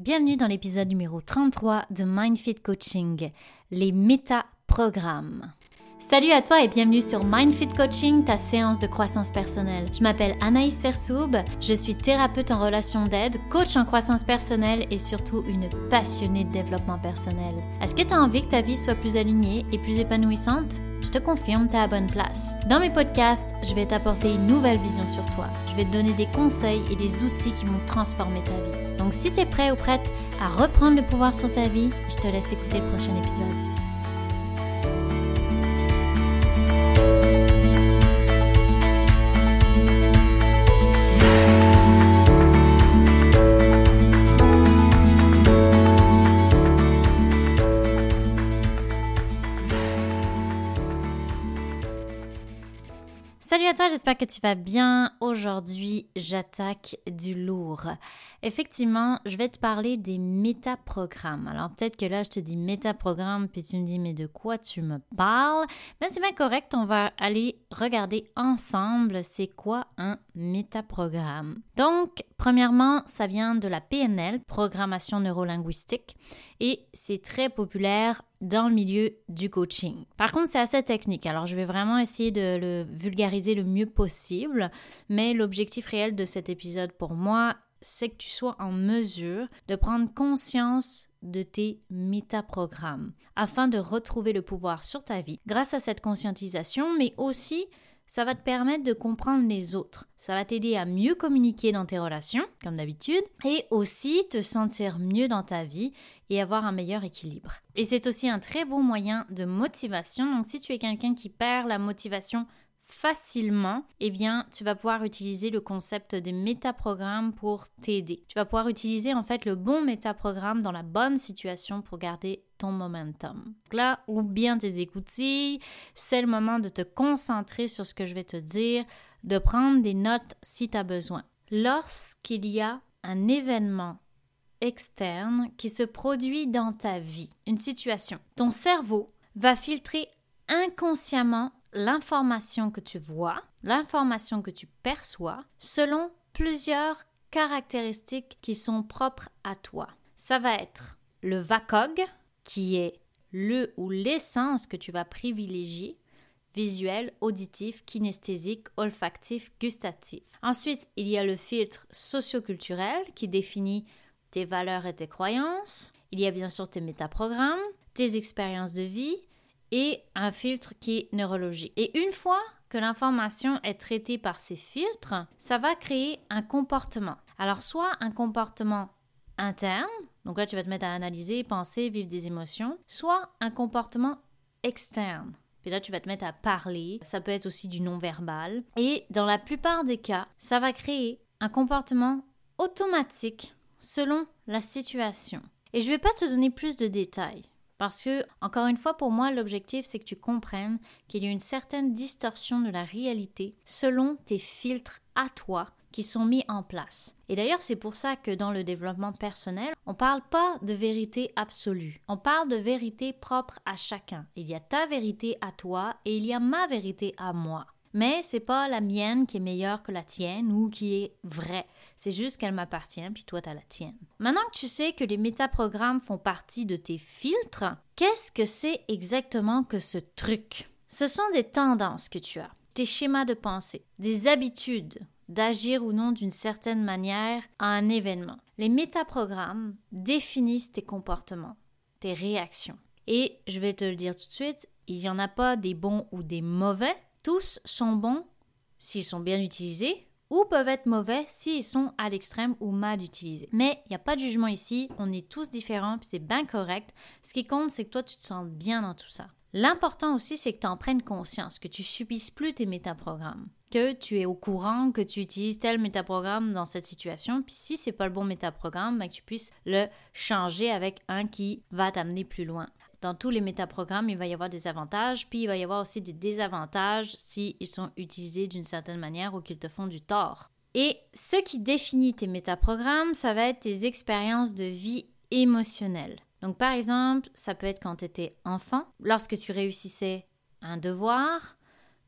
Bienvenue dans l'épisode numéro 33 de MindFit Coaching, les méta-programmes. Salut à toi et bienvenue sur MindFit Coaching, ta séance de croissance personnelle. Je m'appelle Anaïs Sersoub, je suis thérapeute en relation d'aide, coach en croissance personnelle et surtout une passionnée de développement personnel. Est-ce que tu as envie que ta vie soit plus alignée et plus épanouissante? Je te confirme, tu es à bonne place. Dans mes podcasts, je vais t'apporter une nouvelle vision sur toi. Je vais te donner des conseils et des outils qui vont transformer ta vie. Donc si tu es prêt ou prête à reprendre le pouvoir sur ta vie, je te laisse écouter le prochain épisode. J'espère que tu vas bien. Aujourd'hui, j'attaque du lourd. Effectivement, je vais te parler des métaprogrammes. Alors peut-être que là, je te dis métaprogramme, puis tu me dis, mais de quoi tu me parles? Mais c'est bien correct, on va aller regarder ensemble c'est quoi un métaprogramme. Donc, premièrement, ça vient de la PNL, programmation neurolinguistique, et c'est très populaire dans le milieu du coaching. Par contre, c'est assez technique, alors je vais vraiment essayer de le vulgariser le mieux possible, mais l'objectif réel de cet épisode pour moi, c'est que tu sois en mesure de prendre conscience de tes métaprogrammes afin de retrouver le pouvoir sur ta vie grâce à cette conscientisation, mais aussi ça va te permettre de comprendre les autres. Ça va t'aider à mieux communiquer dans tes relations, comme d'habitude, et aussi te sentir mieux dans ta vie et avoir un meilleur équilibre. Et c'est aussi un très bon moyen de motivation. Donc si tu es quelqu'un qui perd la motivation facilement, eh bien, tu vas pouvoir utiliser le concept des métaprogrammes pour t'aider. Tu vas pouvoir utiliser en fait le bon métaprogramme dans la bonne situation pour garder ton momentum. là, ouvre bien tes écoutilles, c'est le moment de te concentrer sur ce que je vais te dire, de prendre des notes si tu as besoin. Lorsqu'il y a un événement externe qui se produit dans ta vie, une situation, ton cerveau va filtrer inconsciemment l'information que tu vois, l'information que tu perçois, selon plusieurs caractéristiques qui sont propres à toi. Ça va être le VACOG, qui est le ou l'essence que tu vas privilégier, visuel, auditif, kinesthésique, olfactif, gustatif. Ensuite, il y a le filtre socioculturel qui définit tes valeurs et tes croyances. Il y a bien sûr tes métaprogrammes, tes expériences de vie, et un filtre qui est neurologique. Et une fois que l'information est traitée par ces filtres, ça va créer un comportement. Alors soit un comportement interne, donc là tu vas te mettre à analyser, penser, vivre des émotions, soit un comportement externe. Puis là, tu vas te mettre à parler. Ça peut être aussi du non-verbal. Et dans la plupart des cas, ça va créer un comportement automatique selon la situation. Et je ne vais pas te donner plus de détails. Parce que, encore une fois, pour moi, l'objectif, c'est que tu comprennes qu'il y a une certaine distorsion de la réalité selon tes filtres à toi qui sont mis en place. Et d'ailleurs, c'est pour ça que dans le développement personnel, on ne parle pas de vérité absolue. On parle de vérité propre à chacun. Il y a ta vérité à toi et il y a ma vérité à moi. Mais c'est pas la mienne qui est meilleure que la tienne ou qui est vraie. C'est juste qu'elle m'appartient, puis toi, t'as la tienne. Maintenant que tu sais que les métaprogrammes font partie de tes filtres, qu'est-ce que c'est exactement que ce truc? Ce sont des tendances que tu as, des schémas de pensée, des habitudes d'agir ou non d'une certaine manière à un événement. Les métaprogrammes définissent tes comportements, tes réactions. Et je vais te le dire tout de suite, il n'y en a pas des bons ou des mauvais, tous sont bons s'ils sont bien utilisés ou peuvent être mauvais s'ils sont à l'extrême ou mal utilisés. Mais il n'y a pas de jugement ici, on est tous différents, c'est bien correct. Ce qui compte, c'est que toi, tu te sens bien dans tout ça. L'important aussi, c'est que tu en prennes conscience, que tu subisses plus tes métaprogrammes, que tu es au courant que tu utilises tel métaprogramme dans cette situation, puis si c'est pas le bon métaprogramme, ben que tu puisses le changer avec un qui va t'amener plus loin dans tous les métaprogrammes, il va y avoir des avantages, puis il va y avoir aussi des désavantages s'ils sont utilisés d'une certaine manière ou qu'ils te font du tort. Et ce qui définit tes métaprogrammes, ça va être tes expériences de vie émotionnelle. Donc par exemple, ça peut être quand tu étais enfant, lorsque tu réussissais un devoir,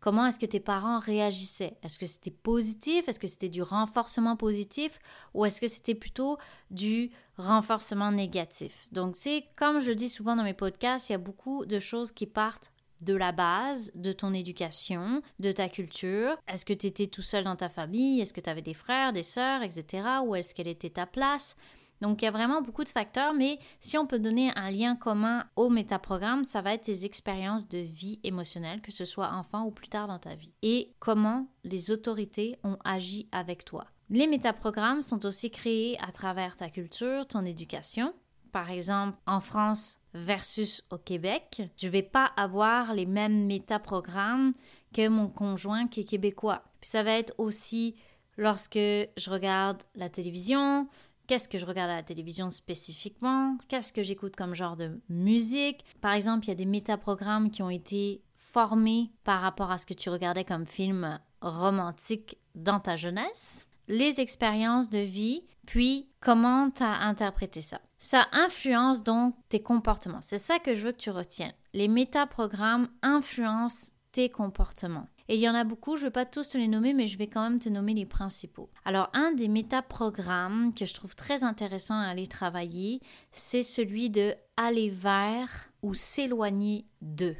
comment est-ce que tes parents réagissaient? Est-ce que c'était positif? Est-ce que c'était du renforcement positif? Ou est-ce que c'était plutôt du renforcement négatif? Donc, c'est comme je dis souvent dans mes podcasts, il y a beaucoup de choses qui partent de la base de ton éducation, de ta culture. Est-ce que tu étais tout seul dans ta famille? Est-ce que tu avais des frères, des sœurs, etc. Ou est-ce qu'elle était ta place? Donc, il y a vraiment beaucoup de facteurs, mais si on peut donner un lien commun au métaprogramme, ça va être tes expériences de vie émotionnelle, que ce soit enfant ou plus tard dans ta vie, et comment les autorités ont agi avec toi. Les métaprogrammes sont aussi créés à travers ta culture, ton éducation. Par exemple, en France versus au Québec, je ne vais pas avoir les mêmes métaprogrammes que mon conjoint qui est québécois. Puis ça va être aussi lorsque je regarde la télévision, qu'est-ce que je regarde à la télévision spécifiquement, qu'est-ce que j'écoute comme genre de musique? Par exemple, il y a des métaprogrammes qui ont été formés par rapport à ce que tu regardais comme film romantique dans ta jeunesse, les expériences de vie, puis comment tu as interprété ça. Ça influence donc tes comportements. C'est ça que je veux que tu retiennes. Les métaprogrammes influencent tes comportements. Et il y en a beaucoup, je ne vais pas tous te les nommer, mais je vais quand même te nommer les principaux. Alors, un des métaprogrammes que je trouve très intéressant à aller travailler, c'est celui de aller vers ou s'éloigner de.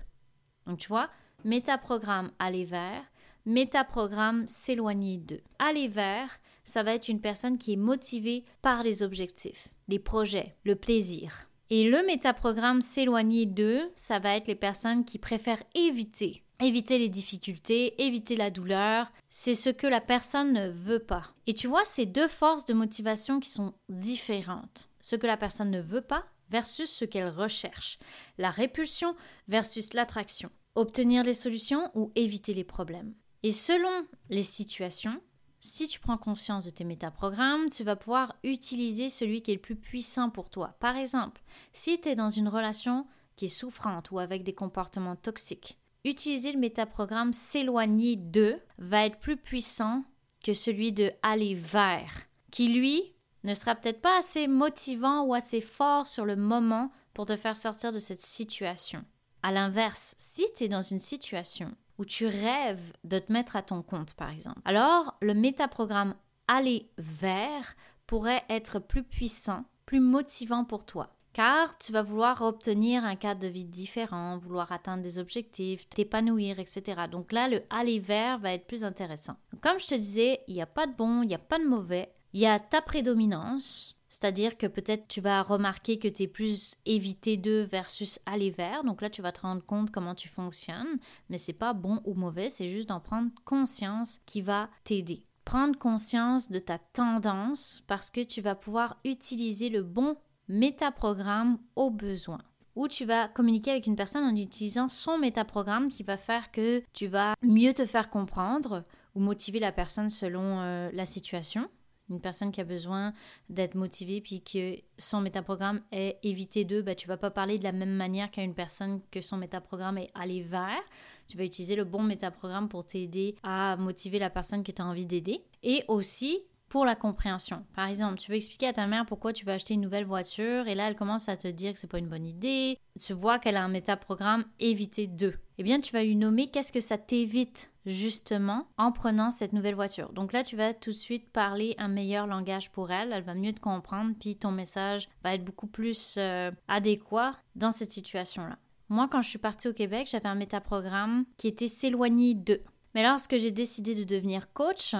Donc, tu vois, métaprogramme aller vers, métaprogramme s'éloigner de. Aller vers, ça va être une personne qui est motivée par les objectifs, les projets, le plaisir. Et le métaprogramme s'éloigner d'eux, ça va être les personnes qui préfèrent éviter. Éviter les difficultés, éviter la douleur, c'est ce que la personne ne veut pas. Et tu vois, c'est deux forces de motivation qui sont différentes. Ce que la personne ne veut pas versus ce qu'elle recherche. La répulsion versus l'attraction. Obtenir les solutions ou éviter les problèmes. Et selon les situations, si tu prends conscience de tes métaprogrammes, tu vas pouvoir utiliser celui qui est le plus puissant pour toi. Par exemple, si tu es dans une relation qui est souffrante ou avec des comportements toxiques, utiliser le métaprogramme s'éloigner de va être plus puissant que celui de aller vers, qui lui ne sera peut-être pas assez motivant ou assez fort sur le moment pour te faire sortir de cette situation. À l'inverse, si tu es dans une situation où tu rêves de te mettre à ton compte, par exemple. Alors, le métaprogramme aller vers pourrait être plus puissant, plus motivant pour toi. Car tu vas vouloir obtenir un cadre de vie différent, vouloir atteindre des objectifs, t'épanouir, etc. Donc là, le aller vers va être plus intéressant. comme je te disais, il n'y a pas de bon, il n'y a pas de mauvais. Il y a ta prédominance, c'est-à-dire que peut-être tu vas remarquer que tu es plus évité d'eux versus aller vers. Donc là, tu vas te rendre compte comment tu fonctionnes. Mais c'est pas bon ou mauvais, c'est juste d'en prendre conscience qui va t'aider. Prendre conscience de ta tendance parce que tu vas pouvoir utiliser le bon métaprogramme au besoin ou tu vas communiquer avec une personne en utilisant son métaprogramme qui va faire que tu vas mieux te faire comprendre ou motiver la personne selon euh, la situation une personne qui a besoin d'être motivée puis que son métaprogramme est évité d'eux, ben, tu vas pas parler de la même manière qu'à une personne que son métaprogramme est aller vers. Tu vas utiliser le bon métaprogramme pour t'aider à motiver la personne que tu as envie d'aider. Et aussi, pour la compréhension. Par exemple, tu veux expliquer à ta mère pourquoi tu veux acheter une nouvelle voiture et là elle commence à te dire que c'est pas une bonne idée. Tu vois qu'elle a un métaprogramme éviter de. Eh bien, tu vas lui nommer qu'est-ce que ça t'évite justement en prenant cette nouvelle voiture. Donc là, tu vas tout de suite parler un meilleur langage pour elle, elle va mieux te comprendre, puis ton message va être beaucoup plus euh, adéquat dans cette situation-là. Moi, quand je suis partie au Québec, j'avais un métaprogramme qui était s'éloigner de. Mais lorsque j'ai décidé de devenir coach,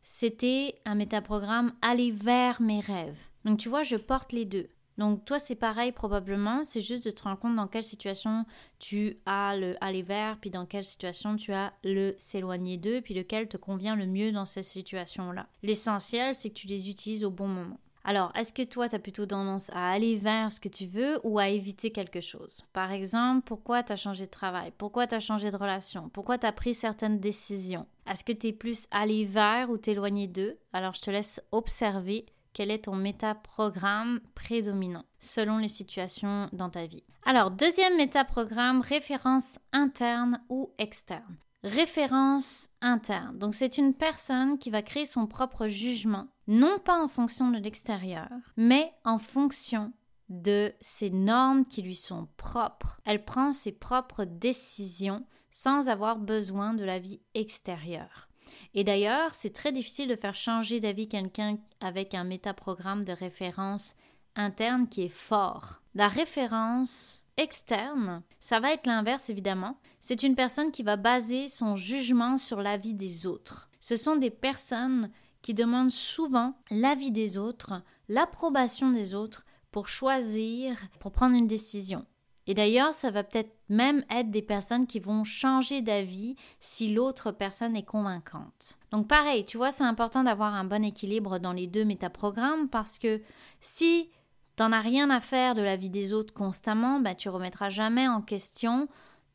c'était un métaprogramme aller vers mes rêves. Donc tu vois, je porte les deux. Donc toi, c'est pareil probablement, c'est juste de te rendre compte dans quelle situation tu as le aller vers, puis dans quelle situation tu as le s'éloigner d'eux, puis lequel te convient le mieux dans ces situations-là. L'essentiel, c'est que tu les utilises au bon moment. Alors, est-ce que toi, tu as plutôt tendance à aller vers ce que tu veux ou à éviter quelque chose? Par exemple, pourquoi tu as changé de travail? Pourquoi tu as changé de relation? Pourquoi tu as pris certaines décisions? Est-ce que tu es plus aller vers ou t'éloigner d'eux? Alors, je te laisse observer quel est ton métaprogramme prédominant selon les situations dans ta vie. Alors, deuxième métaprogramme, référence interne ou externe. Référence interne. Donc, c'est une personne qui va créer son propre jugement, non pas en fonction de l'extérieur, mais en fonction de ses normes qui lui sont propres. Elle prend ses propres décisions sans avoir besoin de la vie extérieure. Et d'ailleurs, c'est très difficile de faire changer d'avis quelqu'un avec un métaprogramme de référence interne qui est fort. La référence externe, ça va être l'inverse évidemment. C'est une personne qui va baser son jugement sur l'avis des autres. Ce sont des personnes qui demandent souvent l'avis des autres, l'approbation des autres pour choisir, pour prendre une décision. Et d'ailleurs, ça va peut-être même être des personnes qui vont changer d'avis si l'autre personne est convaincante. Donc pareil, tu vois, c'est important d'avoir un bon équilibre dans les deux métaprogrammes parce que si t'en as rien à faire de la vie des autres constamment, ben, tu remettras jamais en question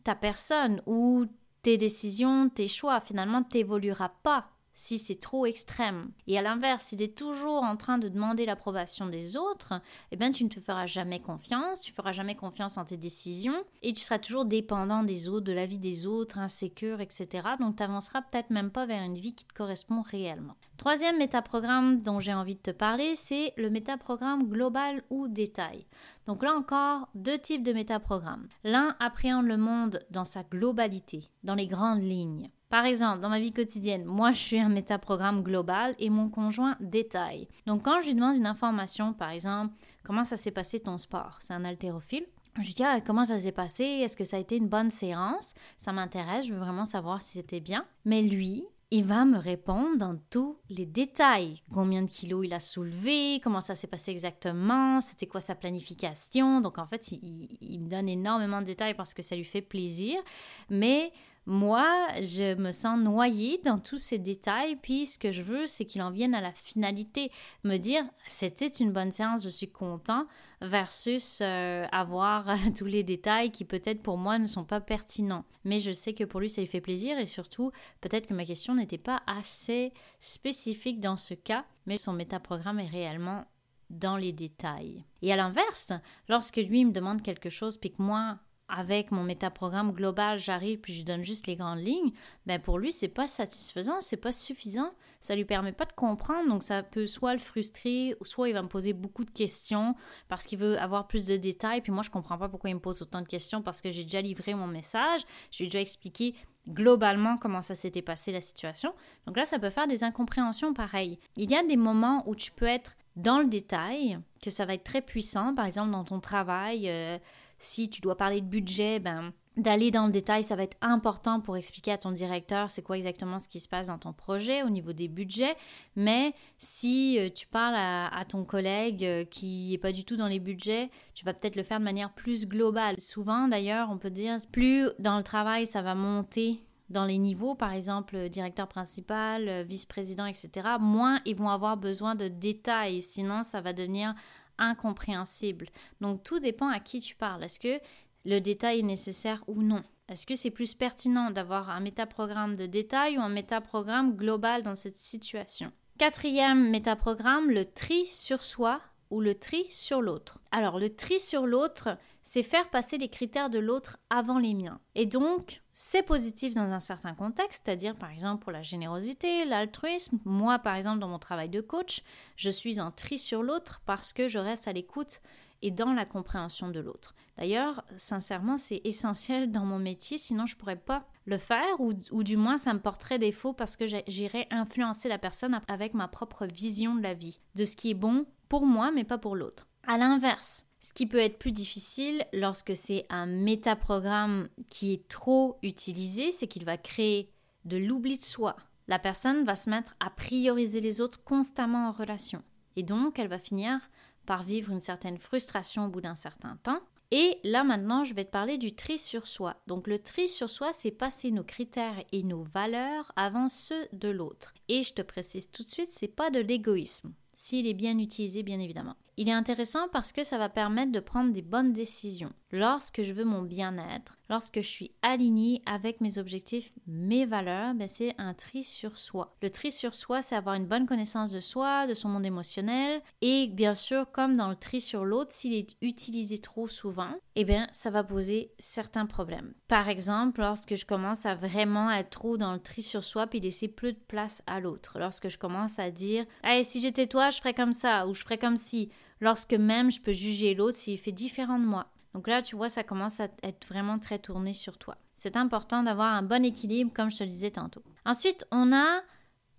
ta personne ou tes décisions, tes choix. Finalement, tu n'évolueras pas si c'est trop extrême. Et à l'inverse, si tu es toujours en train de demander l'approbation des autres, eh bien tu ne te feras jamais confiance, tu feras jamais confiance en tes décisions et tu seras toujours dépendant des autres, de la vie des autres, insécure, etc. Donc tu n'avanceras peut-être même pas vers une vie qui te correspond réellement. Troisième métaprogramme dont j'ai envie de te parler, c'est le métaprogramme global ou détail. Donc là encore, deux types de métaprogrammes. L'un appréhende le monde dans sa globalité, dans les grandes lignes. Par exemple, dans ma vie quotidienne, moi je suis un métaprogramme global et mon conjoint détaille. Donc quand je lui demande une information, par exemple, comment ça s'est passé ton sport, c'est un haltérophile. Je lui dis ah, comment ça s'est passé, est-ce que ça a été une bonne séance? Ça m'intéresse, je veux vraiment savoir si c'était bien. Mais lui, il va me répondre dans tous les détails. Combien de kilos il a soulevé, comment ça s'est passé exactement, c'était quoi sa planification? Donc en fait, il, il, me donne énormément de détails parce que ça lui fait plaisir. Mais moi, je me sens noyée dans tous ces détails, puis ce que je veux, c'est qu'il en vienne à la finalité, me dire c'était une bonne séance, je suis content, versus euh, avoir tous les détails qui peut-être pour moi ne sont pas pertinents. Mais je sais que pour lui, ça lui fait plaisir et surtout, peut-être que ma question n'était pas assez spécifique dans ce cas, mais son métaprogramme est réellement dans les détails. Et à l'inverse, lorsque lui me demande quelque chose, puis que moi, avec mon métaprogramme global, j'arrive puis je donne juste les grandes lignes, ben pour lui, c'est pas satisfaisant, c'est pas suffisant. Ça lui permet pas de comprendre, donc ça peut soit le frustrer, soit il va me poser beaucoup de questions parce qu'il veut avoir plus de détails, puis moi je comprends pas pourquoi il me pose autant de questions parce que j'ai déjà livré mon message, j'ai déjà expliqué globalement comment ça s'était passé la situation. Donc là, ça peut faire des incompréhensions pareilles. Il y a des moments où tu peux être dans le détail, que ça va être très puissant, par exemple dans ton travail. Euh, si tu dois parler de budget, ben, d'aller dans le détail, ça va être important pour expliquer à ton directeur c'est quoi exactement ce qui se passe dans ton projet au niveau des budgets. Mais si euh, tu parles à, ton collègue euh, qui n'est pas du tout dans les budgets, tu vas peut-être le faire de manière plus globale. Souvent d'ailleurs, on peut dire, plus dans le travail ça va monter dans les niveaux, par exemple directeur principal, euh, vice-président, etc., moins ils vont avoir besoin de détails, sinon ça va devenir incompréhensible. Donc tout dépend à qui tu parles. Est-ce que le détail est nécessaire ou non? Est-ce que c'est plus pertinent d'avoir un métaprogramme de détail ou un métaprogramme global dans cette situation? Quatrième métaprogramme, le tri sur soi ou le tri sur l'autre. Alors le tri sur l'autre, c'est faire passer les critères de l'autre avant les miens. Et donc, c'est positif dans un certain contexte, c'est-à-dire par exemple pour la générosité, l'altruisme. Moi, par exemple, dans mon travail de coach, je suis en tri sur l'autre parce que je reste à l'écoute et dans la compréhension de l'autre. D'ailleurs, sincèrement, c'est essentiel dans mon métier, sinon je pourrais pas le faire ou, ou, du moins ça me porterait défaut parce que j'irais influencer la personne avec ma propre vision de la vie, de ce qui est bon pour moi mais pas pour l'autre. À l'inverse, ce qui peut être plus difficile lorsque c'est un métaprogramme qui est trop utilisé, c'est qu'il va créer de l'oubli de soi. La personne va se mettre à prioriser les autres constamment en relation. Et donc, elle va finir par vivre une certaine frustration au bout d'un certain temps. Et là maintenant, je vais te parler du tri sur soi. Donc le tri sur soi, c'est passer nos critères et nos valeurs avant ceux de l'autre. Et je te précise tout de suite, c'est pas de l'égoïsme s'il est bien utilisé bien évidemment. Il est intéressant parce que ça va permettre de prendre des bonnes décisions. Lorsque je veux mon bien-être, lorsque je suis alignée avec mes objectifs, mes valeurs, ben c'est un tri sur soi. Le tri sur soi, c'est avoir une bonne connaissance de soi, de son monde émotionnel et bien sûr, comme dans le tri sur l'autre, s'il est utilisé trop souvent, eh bien, ça va poser certains problèmes. Par exemple, lorsque je commence à vraiment être trop dans le tri sur soi puis laisser plus de place à l'autre. Lorsque je commence à dire, hey, si j'étais toi, je ferais comme ça ou je ferais comme si lorsque même je peux juger l'autre s'il fait différent de moi. Donc là, tu vois, ça commence à être vraiment très tourné sur toi. C'est important d'avoir un bon équilibre, comme je te le disais tantôt. Ensuite, on a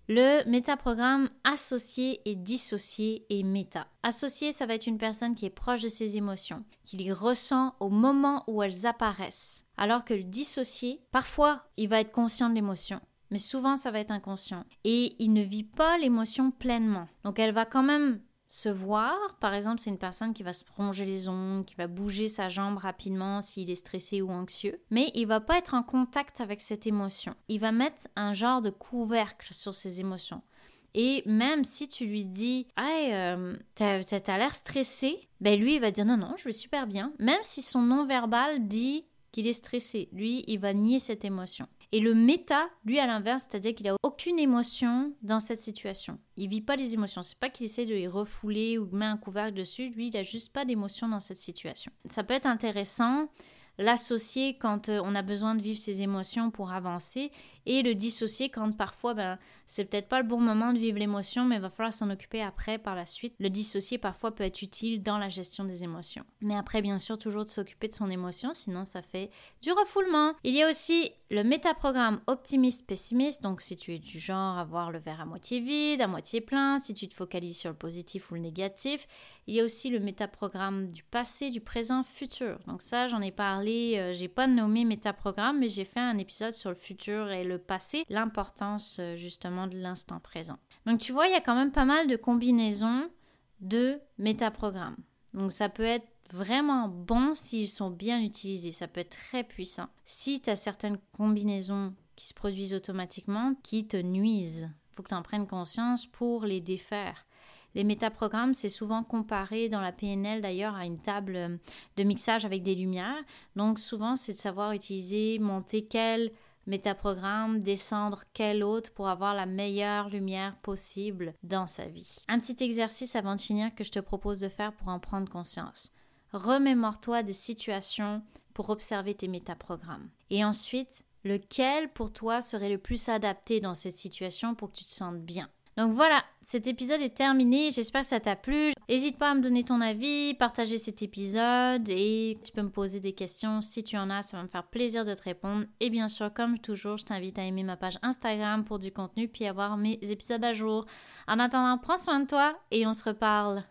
le métaprogramme associé et dissocié et méta. Associé, ça va être une personne qui est proche de ses émotions, qui les ressent au moment où elles apparaissent. Alors que le dissocié, parfois, il va être conscient de l'émotion, mais souvent ça va être inconscient. Et il ne vit pas l'émotion pleinement. Donc elle va quand même se voir. Par exemple, c'est une personne qui va se ronger les ongles, qui va bouger sa jambe rapidement s'il est stressé ou anxieux, mais il va pas être en contact avec cette émotion. Il va mettre un genre de couvercle sur ses émotions. Et même si tu lui dis Hey, euh, t'as as, l'air stressé, ben lui, il va dire Non, non, je vais super bien. Même si son non-verbal dit qu'il est stressé, lui, il va nier cette émotion. Et le méta, lui, à l'inverse, c'est-à-dire qu'il n'a aucune émotion dans cette situation. Il vit pas les émotions. C'est pas qu'il essaie de les refouler ou met un couvercle dessus. Lui, il n'a juste pas d'émotion dans cette situation. Ça peut être intéressant l'associer quand euh, on a besoin de vivre ses émotions pour avancer et le dissocier quand parfois ben, c'est peut-être pas le bon moment de vivre l'émotion mais il va falloir s'en occuper après par la suite. Le dissocier parfois peut être utile dans la gestion des émotions. Mais après bien sûr toujours de s'occuper de son émotion sinon ça fait du refoulement. Il y a aussi le métaprogramme optimiste-pessimiste donc si tu es du genre à voir le verre à moitié vide, à moitié plein, si tu te focalises sur le positif ou le négatif. Il y a aussi le métaprogramme du passé, du présent, futur. Donc ça j'en ai parlé, euh, j'ai pas nommé métaprogramme mais j'ai fait un épisode sur le futur et le passé, l'importance euh, justement de l'instant présent. Donc tu vois, il y a quand même pas mal de combinaisons de métaprogrammes. Donc ça peut être vraiment bon s'ils sont bien utilisés, ça peut être très puissant. Si tu as certaines combinaisons qui se produisent automatiquement, qui te nuisent, faut que tu en prennes conscience pour les défaire. Les métaprogrammes, c'est souvent comparé dans la PNL d'ailleurs à une table de mixage avec des lumières. Donc souvent, c'est de savoir utiliser, monter quel métaprogramme, descendre quel autre pour avoir la meilleure lumière possible dans sa vie. Un petit exercice avant de finir que je te propose de faire pour en prendre conscience. Remémore-toi des situations pour observer tes métaprogrammes. Et ensuite, lequel pour toi serait le plus adapté dans cette situation pour que tu te sentes bien. Donc voilà, cet épisode est terminé. J'espère que ça t'a plu. N'hésite pas à me donner ton avis, partager cet épisode et tu peux me poser des questions si tu en as. Ça va me faire plaisir de te répondre. Et bien sûr, comme toujours, je t'invite à aimer ma page Instagram pour du contenu puis avoir mes épisodes à jour. En attendant, prends soin de toi et on se reparle.